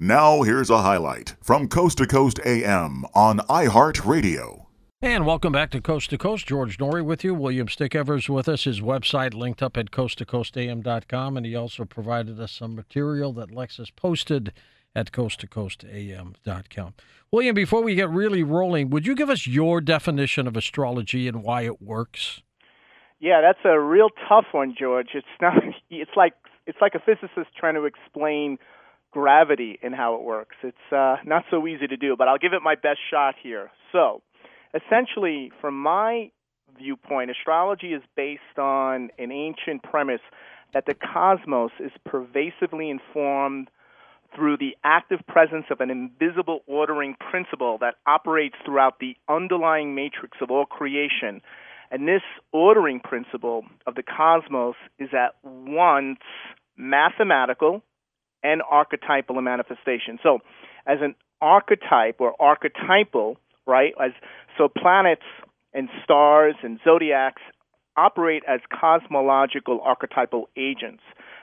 Now, here's a highlight from Coast to Coast AM on iHeartRadio. And welcome back to Coast to Coast. George Noory with you. William Stickevers with us. His website linked up at coasttocoastam.com. And he also provided us some material that Lexus posted at coasttocoastam.com. William, before we get really rolling, would you give us your definition of astrology and why it works? Yeah, that's a real tough one, George. It's not. It's like it's like a physicist trying to explain gravity and how it works. It's uh, not so easy to do, but I'll give it my best shot here. So, essentially, from my viewpoint, astrology is based on an ancient premise that the cosmos is pervasively informed through the active presence of an invisible ordering principle that operates throughout the underlying matrix of all creation and this ordering principle of the cosmos is at once mathematical and archetypal manifestation. So, as an archetype or archetypal, right? As so planets and stars and zodiacs operate as cosmological archetypal agents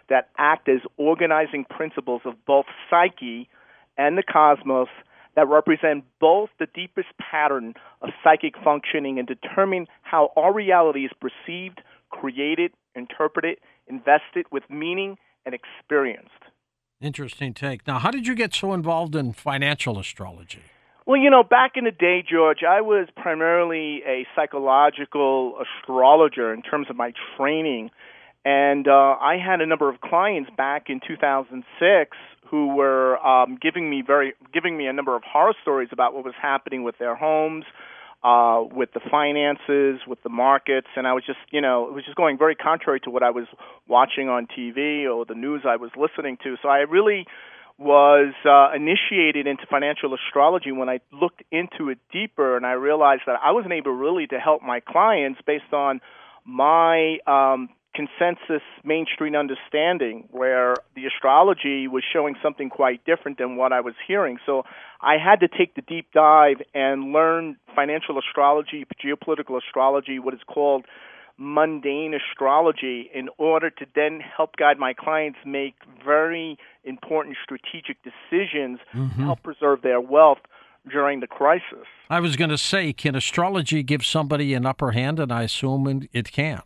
that act as organizing principles of both psyche and the cosmos that represent both the deepest pattern of psychic functioning and determine how our reality is perceived, created, interpreted, invested with meaning, and experienced. Interesting take. Now, how did you get so involved in financial astrology? Well, you know, back in the day, George, I was primarily a psychological astrologer in terms of my training. And uh, I had a number of clients back in 2006 who were um, giving me very giving me a number of horror stories about what was happening with their homes, uh, with the finances, with the markets, and I was just you know it was just going very contrary to what I was watching on TV or the news I was listening to. So I really was uh, initiated into financial astrology when I looked into it deeper, and I realized that I wasn't able really to help my clients based on my um, consensus mainstream understanding where the astrology was showing something quite different than what I was hearing. So I had to take the deep dive and learn financial astrology, geopolitical astrology, what is called mundane astrology in order to then help guide my clients make very important strategic decisions mm-hmm. help preserve their wealth during the crisis. I was going to say, can astrology give somebody an upper hand? And I assume it can.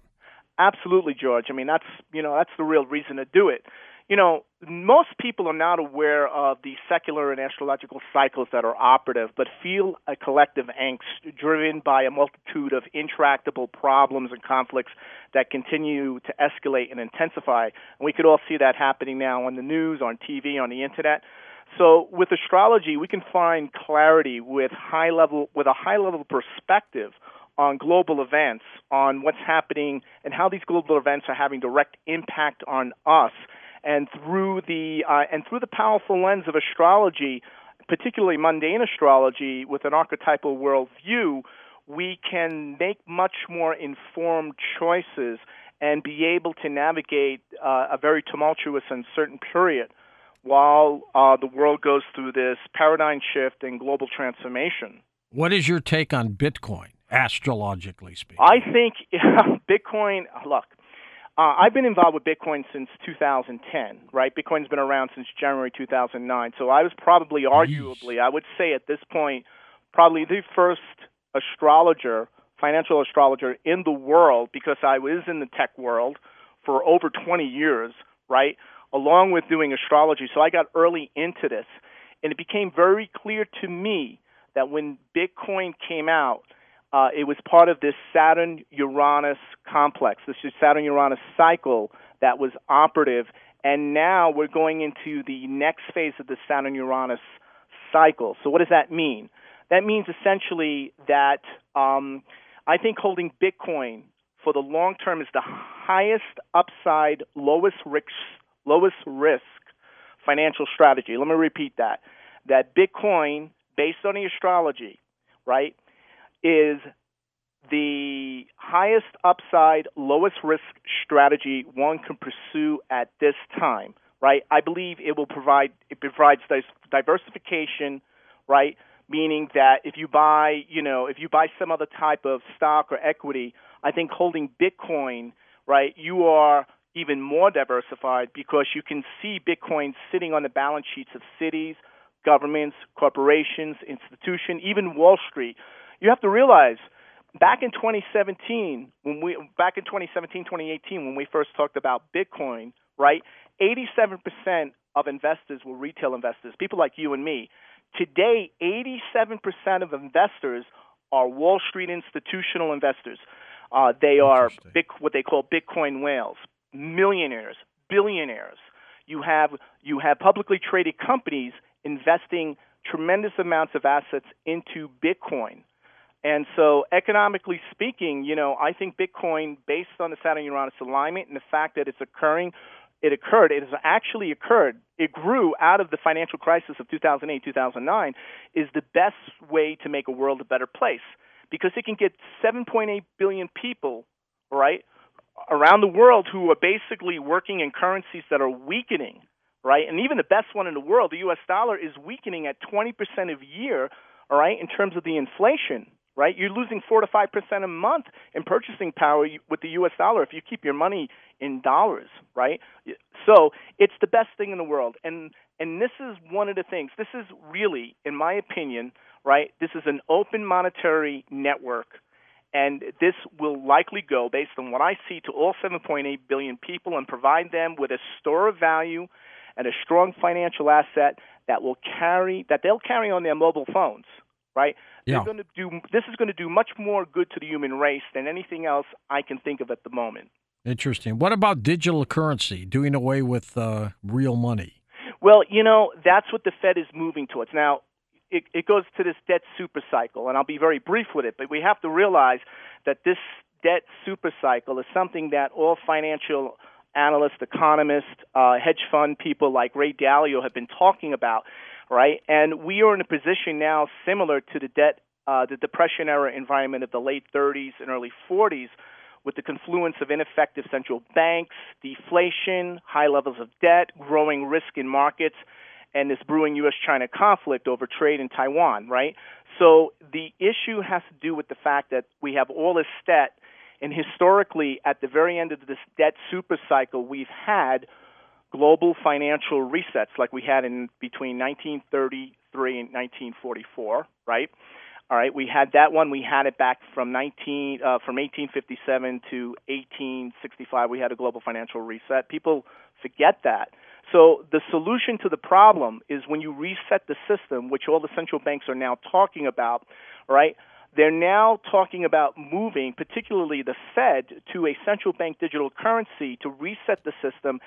Absolutely, George. I mean, that's you know that's the real reason to do it. You know, most people are not aware of the secular and astrological cycles that are operative, but feel a collective angst driven by a multitude of intractable problems and conflicts that continue to escalate and intensify. And we could all see that happening now on the news, on TV, on the internet. So with astrology, we can find clarity with high level with a high level perspective on global events, on what's happening, and how these global events are having direct impact on us. And through the uh, and through the powerful lens of astrology, particularly mundane astrology, with an archetypal worldview, we can make much more informed choices and be able to navigate uh, a very tumultuous and uncertain period while uh, the world goes through this paradigm shift and global transformation. What is your take on Bitcoin? Astrologically speaking? I think Bitcoin. Look, uh, I've been involved with Bitcoin since 2010. Right, Bitcoin's been around since January 2009. So I was probably, arguably, Jeez. I would say at this point, probably the first astrologer, financial astrologer in the world, because I was in the tech world for over 20 years. Right, along with doing astrology. So I got early into this, and it became very clear to me that when Bitcoin came out uh, it was part of this Saturn Uranus complex, this Saturn Uranus cycle that was operative. And now we're going into the next phase of the Saturn Uranus cycle. So, what does that mean? That means essentially that um, I think holding Bitcoin for the long term is the highest upside, lowest risk, lowest risk financial strategy. Let me repeat that. That Bitcoin, based on the astrology, right, is the highest upside, lowest risk strategy one can pursue at this time, right? I believe it will provide it provides diversification, right? Meaning that if you buy, you know, if you buy some other type of stock or equity, I think holding Bitcoin, right, you are even more diversified because you can see Bitcoin sitting on the balance sheets of cities, governments, corporations, institutions, even Wall Street. You have to realize back in 2017 when we back in 2017 2018 when we first talked about Bitcoin, right? 87% of investors were retail investors, people like you and me. Today, 87% of investors are Wall Street institutional investors. Uh, they are big, what they call Bitcoin whales, millionaires, billionaires. You have you have publicly traded companies investing tremendous amounts of assets into Bitcoin. And so, economically speaking, you know, I think Bitcoin, based on the Saturn Uranus alignment and the fact that it's occurring it occurred, it has actually occurred, it grew out of the financial crisis of 2008, 2009, is the best way to make a world a better place because it can get 7.8 billion people, right, around the world who are basically working in currencies that are weakening, right? And even the best one in the world, the US dollar, is weakening at 20% a year, all right, in terms of the inflation right? You're losing four to five percent a month in purchasing power with the U.S. dollar if you keep your money in dollars, right? So it's the best thing in the world, and and this is one of the things. This is really, in my opinion, right? This is an open monetary network. And this will likely go, based on what I see, to all 7.8 billion people and provide them with a store of value and a strong financial asset that will carry that they'll carry on their mobile phones, right? Yeah. They're going to do this is going to do much more good to the human race than anything else I can think of at the moment. Interesting. What about digital currency, doing away with uh, real money? Well, you know, that's what the Fed is moving towards. Now, it, it goes to this debt super cycle, and I'll be very brief with it, but we have to realize that this debt super cycle is something that all financial analysts, economists, uh, hedge fund people like Ray Dalio have been talking about right? And we are in a position now similar to the debt, uh, the depression era environment of the late 30s and early 40s, with the confluence of ineffective central banks, deflation, high levels of debt, growing risk in markets, and this brewing U.S.-China conflict over trade in Taiwan, right? So the issue has to do with the fact that we have all this debt, and historically, at the very end of this debt super cycle, we've had global financial resets like we had in between 1933 and 1944, right? All right, we had that one. We had it back from 19 uh, from 1857 to 1865. We had a global financial reset. People forget that. So the solution to the problem is when you reset the system, which all the central banks are now talking about, right? They're now talking about moving, particularly the Fed, to a central bank digital currency to reset the system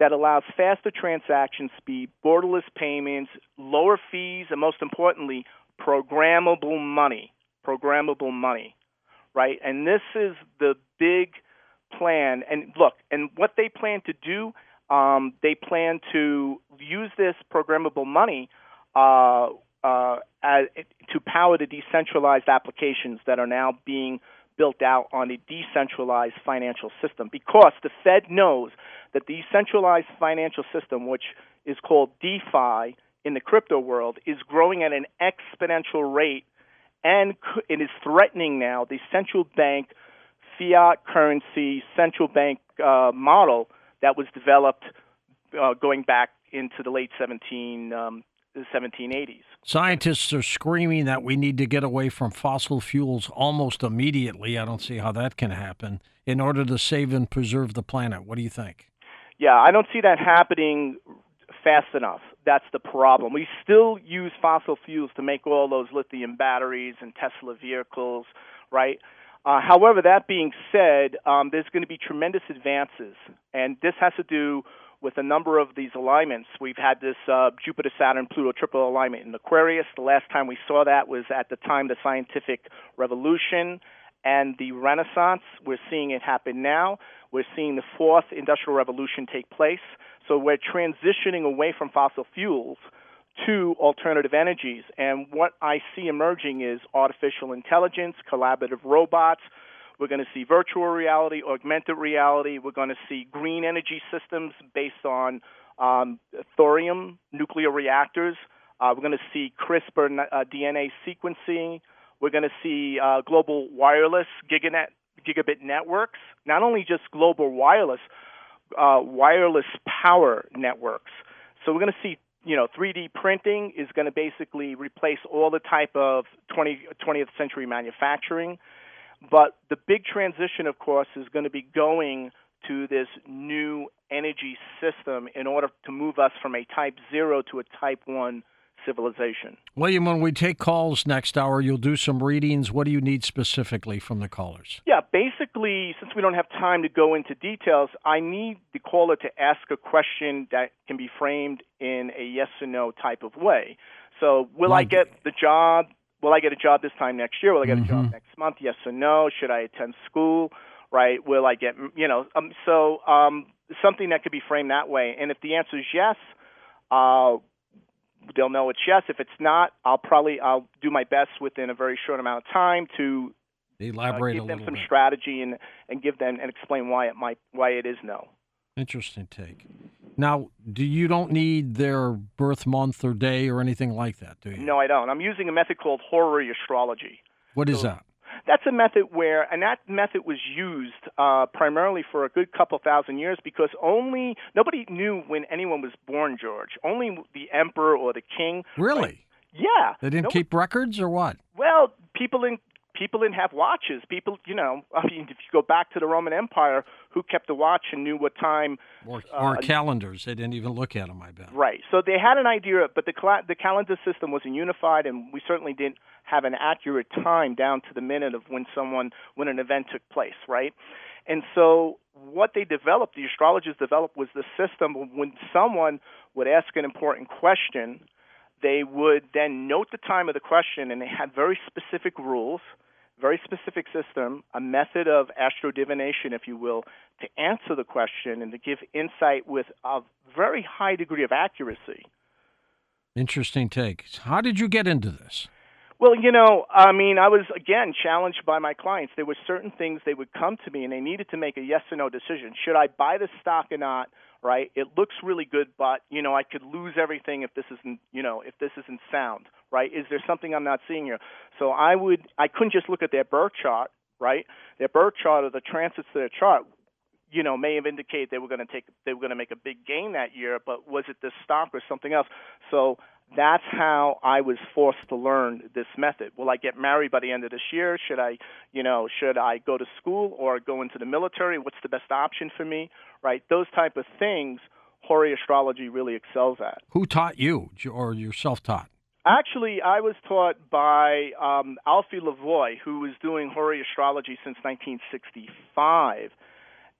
that allows faster transaction speed, borderless payments, lower fees, and most importantly, programmable money. Programmable money, right? And this is the big plan. And look, and what they plan to do, um, they plan to use this programmable money uh, uh, as, to power the decentralized applications that are now being built out on a decentralized financial system because the Fed knows that the decentralized financial system, which is called DeFi in the crypto world, is growing at an exponential rate and it is threatening now the central bank fiat currency central bank uh, model that was developed uh, going back into the late 17 um, the 1780s. Scientists are screaming that we need to get away from fossil fuels almost immediately. I don't see how that can happen in order to save and preserve the planet. What do you think? Yeah, I don't see that happening fast enough. That's the problem. We still use fossil fuels to make all those lithium batteries and Tesla vehicles, right? Uh, however, that being said, um, there's going to be tremendous advances, and this has to do with a number of these alignments. We've had this uh, Jupiter, Saturn, Pluto triple alignment in Aquarius. The last time we saw that was at the time the scientific revolution and the Renaissance. We're seeing it happen now. We're seeing the fourth industrial revolution take place. So we're transitioning away from fossil fuels to alternative energies. And what I see emerging is artificial intelligence, collaborative robots, we're going to see virtual reality, augmented reality. We're going to see green energy systems based on um, thorium nuclear reactors. Uh, we're going to see CRISPR uh, DNA sequencing. We're going to see uh, global wireless giganet, gigabit networks. Not only just global wireless, uh, wireless power networks. So we're going to see, you know, 3D printing is going to basically replace all the type of 20, 20th century manufacturing. But the big transition, of course, is going to be going to this new energy system in order to move us from a type 0 to a type 1 civilization. William, when we take calls next hour, you'll do some readings. What do you need specifically from the callers? Yeah, basically, since we don't have time to go into details, I need the caller to ask a question that can be framed in a yes or no type of way. So, will like, I get the job? Will I get a job this time next year? Will I get mm-hmm. a job next month? Yes or no? Should I attend school? Right? Will I get, you know, um, so um, something that could be framed that way. And if the answer is yes, uh, they'll know it's yes. If it's not, I'll probably I'll do my best within a very short amount of time to elaborate uh, give them some bit. strategy and and give them and explain why it might why it is no. Interesting take. Now, do you don't need their birth month or day or anything like that, do you? No, I don't. I'm using a method called horary astrology. What is so, that? That's a method where, and that method was used uh, primarily for a good couple thousand years because only nobody knew when anyone was born, George. Only the emperor or the king. Really? Like, yeah. They didn't keep records or what? Well, people in people didn't have watches. People, you know, I mean, if you go back to the Roman Empire, who kept the watch and knew what time? Or, or uh, calendars. They didn't even look at them, I bet. Right. So they had an idea, but the the calendar system wasn't unified, and we certainly didn't have an accurate time down to the minute of when someone when an event took place. Right. And so what they developed, the astrologers developed, was the system when someone would ask an important question they would then note the time of the question, and they had very specific rules, very specific system, a method of astro divination, if you will, to answer the question and to give insight with a very high degree of accuracy. Interesting take. How did you get into this? Well, you know, I mean, I was again challenged by my clients. There were certain things they would come to me and they needed to make a yes or no decision. Should I buy the stock or not? Right? It looks really good, but you know, I could lose everything if this isn't, you know, if this isn't sound. Right? Is there something I'm not seeing here? So I would, I couldn't just look at their birth chart. Right? Their birth chart or the transits to their chart you know, may have indicated they were going to take they were going to make a big gain that year, but was it this stock or something else? So that's how I was forced to learn this method. Will I get married by the end of this year? Should I, you know, should I go to school or go into the military? What's the best option for me? Right? Those type of things horary astrology really excels at. Who taught you or you're self-taught? Actually, I was taught by um, Alphee Lavoie, who was doing horary astrology since 1965.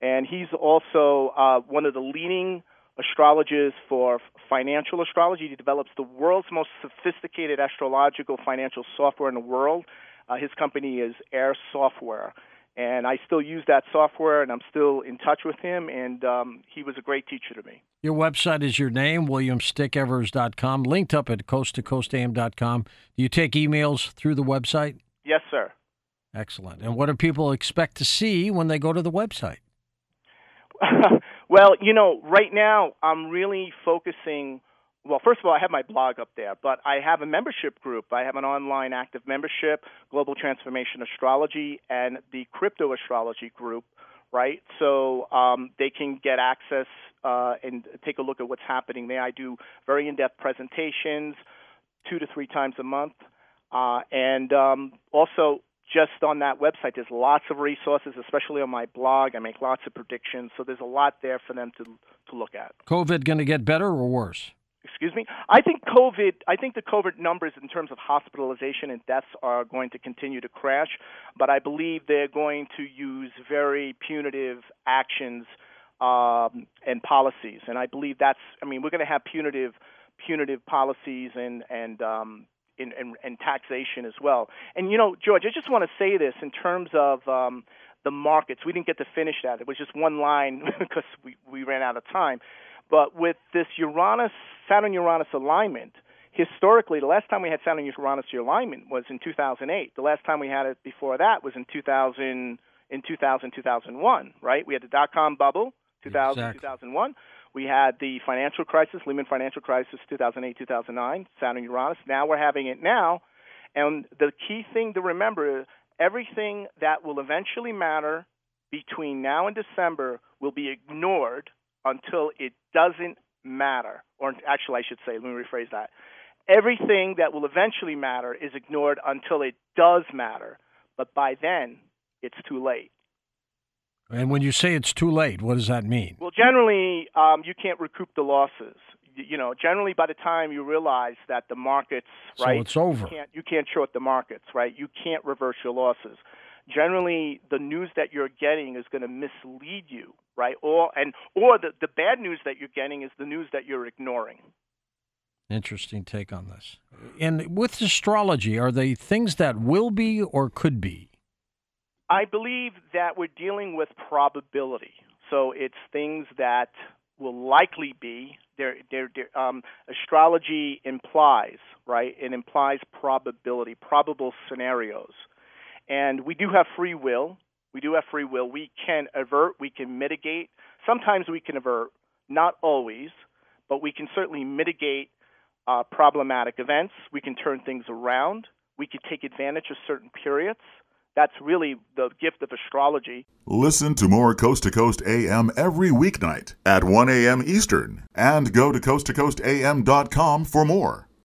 And he's also uh, one of the leading astrologers for financial astrology. He develops the world's most sophisticated astrological financial software in the world. Uh, his company is Air Software. And I still use that software, and I'm still in touch with him, and um, he was a great teacher to me. Your website is your name, williamstickevers.com, linked up at coasttocoastam.com. Do you take emails through the website? Yes, sir. Excellent. And what do people expect to see when they go to the website? well, you know, right now I'm really focusing. Well, first of all, I have my blog up there, but I have a membership group. I have an online active membership, Global Transformation Astrology, and the Crypto Astrology group, right? So um, they can get access uh, and take a look at what's happening there. I do very in depth presentations two to three times a month. Uh, and um, also, just on that website, there's lots of resources, especially on my blog. I make lots of predictions, so there's a lot there for them to to look at. COVID going to get better or worse? Excuse me. I think COVID. I think the COVID numbers in terms of hospitalization and deaths are going to continue to crash, but I believe they're going to use very punitive actions um, and policies, and I believe that's. I mean, we're going to have punitive punitive policies and and um, in, in, in taxation as well. And you know, George, I just want to say this in terms of um, the markets. We didn't get to finish that. It was just one line because we we ran out of time. But with this Uranus Saturn Uranus alignment, historically, the last time we had Saturn Uranus alignment was in 2008. The last time we had it before that was in 2000 in 2000 2001. Right? We had the dot com bubble, 2000 exactly. 2001. We had the financial crisis, Lehman financial crisis, 2008, 2009, Saturn Uranus. Now we're having it now. And the key thing to remember is everything that will eventually matter between now and December will be ignored until it doesn't matter. Or actually, I should say, let me rephrase that. Everything that will eventually matter is ignored until it does matter. But by then, it's too late. And when you say it's too late, what does that mean? Well, generally, um, you can't recoup the losses. You know, generally, by the time you realize that the markets, So right, it's over. you can't, you can't short the markets, right? You can't reverse your losses. Generally, the news that you're getting is going to mislead you, right? Or and or the the bad news that you're getting is the news that you're ignoring. Interesting take on this. And with astrology, are they things that will be or could be? I believe that we're dealing with probability. So it's things that will likely be. There, there, um, astrology implies, right? It implies probability, probable scenarios. And we do have free will. We do have free will. We can avert, we can mitigate. Sometimes we can avert, not always, but we can certainly mitigate uh, problematic events. We can turn things around. We can take advantage of certain periods. That's really the gift of astrology. Listen to more Coast to Coast AM every weeknight at 1 a.m. Eastern and go to coasttocoastam.com for more.